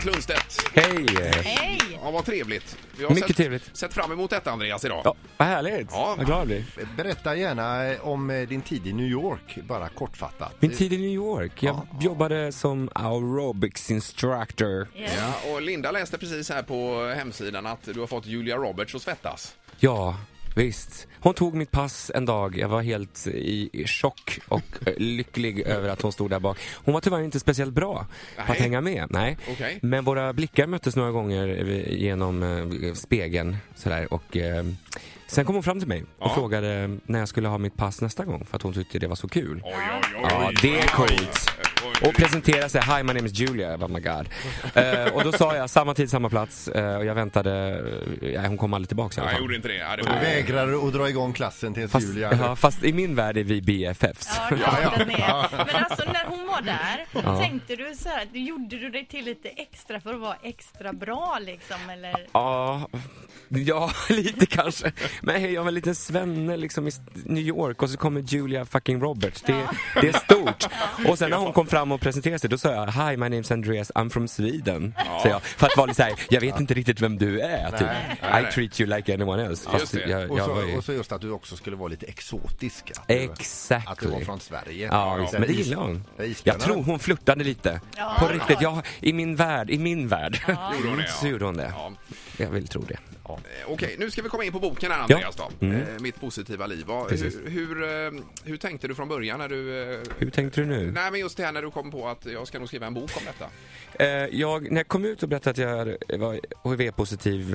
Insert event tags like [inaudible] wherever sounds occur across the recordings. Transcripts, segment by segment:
Andreas Lundstedt. Hej! Hej! Ja, vad trevligt. Vi har Mycket sett, trevligt. sett fram emot detta Andreas idag. Ja, vad härligt. Ja. Vad glad jag blir. Berätta gärna om eh, din tid i New York, bara kortfattat. Min tid i New York. Jag jobbade som aerobics instructor. Ja, och Linda läste precis här på hemsidan att du har fått Julia Roberts att svettas. Ja, visst. Hon tog mitt pass en dag. Jag var helt i chock och eh, lycklig [laughs] över att hon stod där bak. Hon var tyvärr inte speciellt bra på att Nej. hänga med. Nej. Okej. Men våra blickar möttes några gånger eh, genom eh, spegeln sådär och eh, sen kom hon fram till mig och Ja. frågade när jag skulle ha mitt pass nästa gång för att hon tyckte det var så kul. Oj, oj, oj. Ja, det är coolt. Och presentera sig, hi my name is Julia, oh my god. Eh, och då sa jag samma tid, samma plats eh, och jag väntade, eh, hon kom aldrig tillbaka i alla Ja, jag fall. gjorde inte det. Ja, det Du var... vägrar att dra igång klassen till Fast, Julia. ja, fast i min värld är vi BFFs. Ja, ja, är. Men alltså när hon var där, tänkte du så här, gjorde du dig till lite extra för att vara extra bra liksom eller? Ja, ja, [laughs] lite kanske. Men hej, jag var en liten svenne liksom i New York och så kommer Julia fucking Roberts. Det, det är stort. Och sen när hon kom fram och presenterade sig, då sa jag Hi, my name's Andreas, I'm from Sweden. Så jag, för att vara lite såhär, jag vet inte riktigt vem du är. Typ. nej. I treat you like anyone else. Fast jag, Och jag var så, ju... och så just att du också skulle vara lite exotisk. Att du, Exakt. att du var från Sverige. Ja, men det Is- gillar hon. Ja, Jag tror hon flörtade lite. Ja, På ja. riktigt, jag, i min värld, i min värld. Gjorde hon det, ja. [laughs] Så gjorde hon det. Ja. Jag vill tro det. Eh, Okej, nu ska vi komma in på boken här Andreas då. Mm. Eh, Mitt positiva liv. Hur, hur, eh, hur tänkte du från början när du... Hur tänkte du nu? Nej men just det här när du kom på att jag ska nog skriva en bok om detta. Jag, när jag kom ut och berättade att jag var HIV-positiv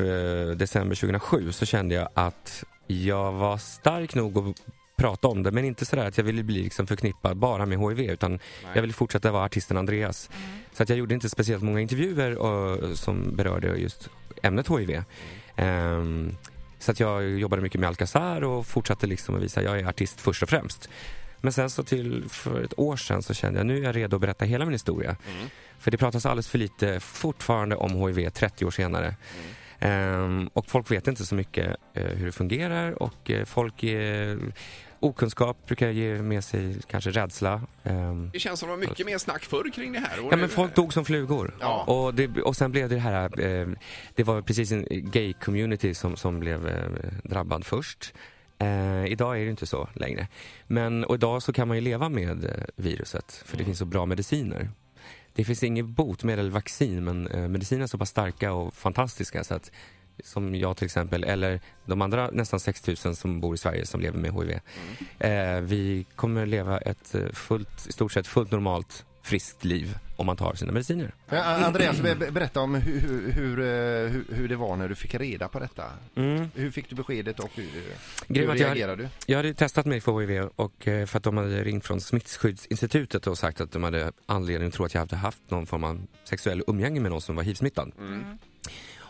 december 2007 så kände jag att jag var stark nog att prata om det men inte sådär att jag ville bli liksom förknippad bara med HIV utan jag ville fortsätta vara artisten Andreas. Så att jag gjorde inte speciellt många intervjuer och, som berörde just ämnet HIV. Ehm, så att jag jobbade mycket med Alcazar och fortsatte liksom att visa att jag är artist först och främst. Men sen så till för ett år sedan så kände jag nu är jag redo att berätta hela min historia. För det pratas alldeles för lite fortfarande om HIV 30 år senare. Ehm, och folk vet inte så mycket eh, hur det fungerar och eh, folk är, okunskap brukar ge med sig kanske rädsla. Ehm, Det känns som det var mycket mer snack förr kring det här. Ja men folk dog som flugor. Ja. Och, det, och sen blev det här, eh, det var precis en gay-community som, som blev eh, drabbad först. Eh, idag är det inte så längre. Men och idag så kan man ju leva med eh, viruset för det finns så bra mediciner. Det finns inget botemedel eller vaccin men eh, mediciner är så pass starka och fantastiska så att som jag till exempel, eller de andra nästan 6000 som bor i Sverige som lever med HIV. Eh, vi kommer leva ett eh, fullt, i stort sett fullt normalt friskt liv om man tar sina mediciner. A- Andreas, be- be- berätta om hur, hur, hur, eh, hur, hur det var när du fick reda på detta. Mm. Hur fick du beskedet och hur, hur att jag- reagerade du? Jag hade testat mig för HIV och eh, för att de hade ringt från Smittskyddsinstitutet och sagt att de hade anledning att tro att jag hade haft någon form av sexuell umgänge med någon som var HIV-smittad.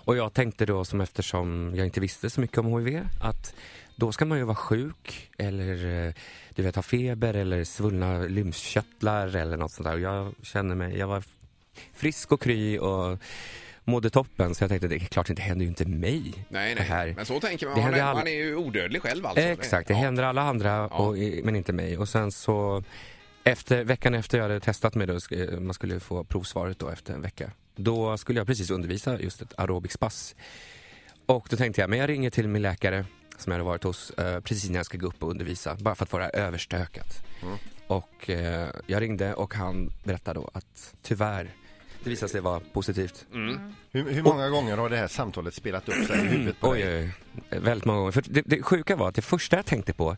Och jag tänkte då som eftersom jag inte visste så mycket om HIV att då ska man ju vara sjuk eller eh, du vet ha feber eller svullna lymfkörtlar eller något sånt där. Och jag kände mig, jag var frisk och kry och mådde toppen så jag tänkte det är klart det händer ju inte mig. Nej, det här. nej. Men så tänker man. Det Man är, man är ju odödlig själv alltså. Exakt, det Ja. händer alla andra och, men inte mig. Och sen så efter, veckan efter jag hade testat mig då, sk- man skulle få provsvaret då efter en vecka. Då skulle jag precis undervisa just ett aerobics pass. Och då tänkte jag, men jag ringer till min läkare som jag hade varit hos eh, precis när jag ska gå upp och undervisa, bara för att vara överstökat. Och eh, jag ringde och han berättade då att tyvärr, det visade sig vara positivt. Hur, hur många gånger har det här samtalet spelat upp sig i huvudet på Oj, dig? oj, oj. Väldigt många gånger. För det, det sjuka var att det första jag tänkte på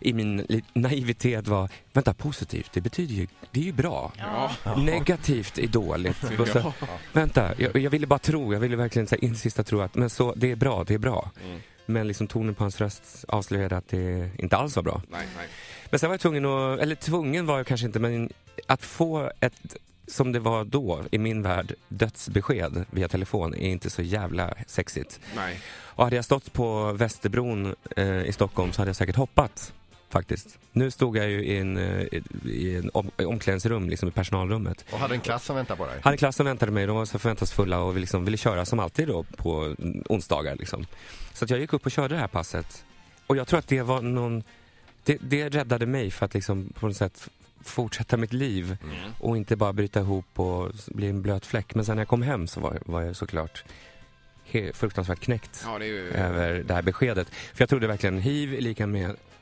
i min naivitet var, vänta positivt, det betyder ju, det är ju bra. Ja. Negativt är dåligt. Och så, vänta, jag, jag ville bara tro, jag ville verkligen så här, in sista tro att, men så, det är bra, det är bra. Men liksom tonen på hans röst avslöjade att det inte alls var bra. Nej, nej. Men sen var jag tvungen att, eller tvungen var jag kanske inte, men att få ett, som det var då i min värld, dödsbesked via telefon är inte så jävla sexigt. nej. Och hade jag stått på Västerbron eh, i Stockholm så hade jag säkert hoppat. Faktiskt. Nu stod jag ju i en, eh, i en om, omklädningsrum, liksom i personalrummet. Och hade en klass som väntade på dig? Hade klassen väntade mig, de var så förväntansfulla och vi liksom ville köra som alltid då på mm, onsdagar. Liksom. Så att jag gick upp och körde det här passet. Och jag tror att det var någon... Det, det räddade mig för att liksom på något sätt fortsätta mitt liv och inte bara bryta ihop och bli en blöt fläck. Men sen när jag kom hem så var, var jag såklart fruktansvärt knäckt Ja, det ju... över det här beskedet. För jag trodde verkligen hiv är lika med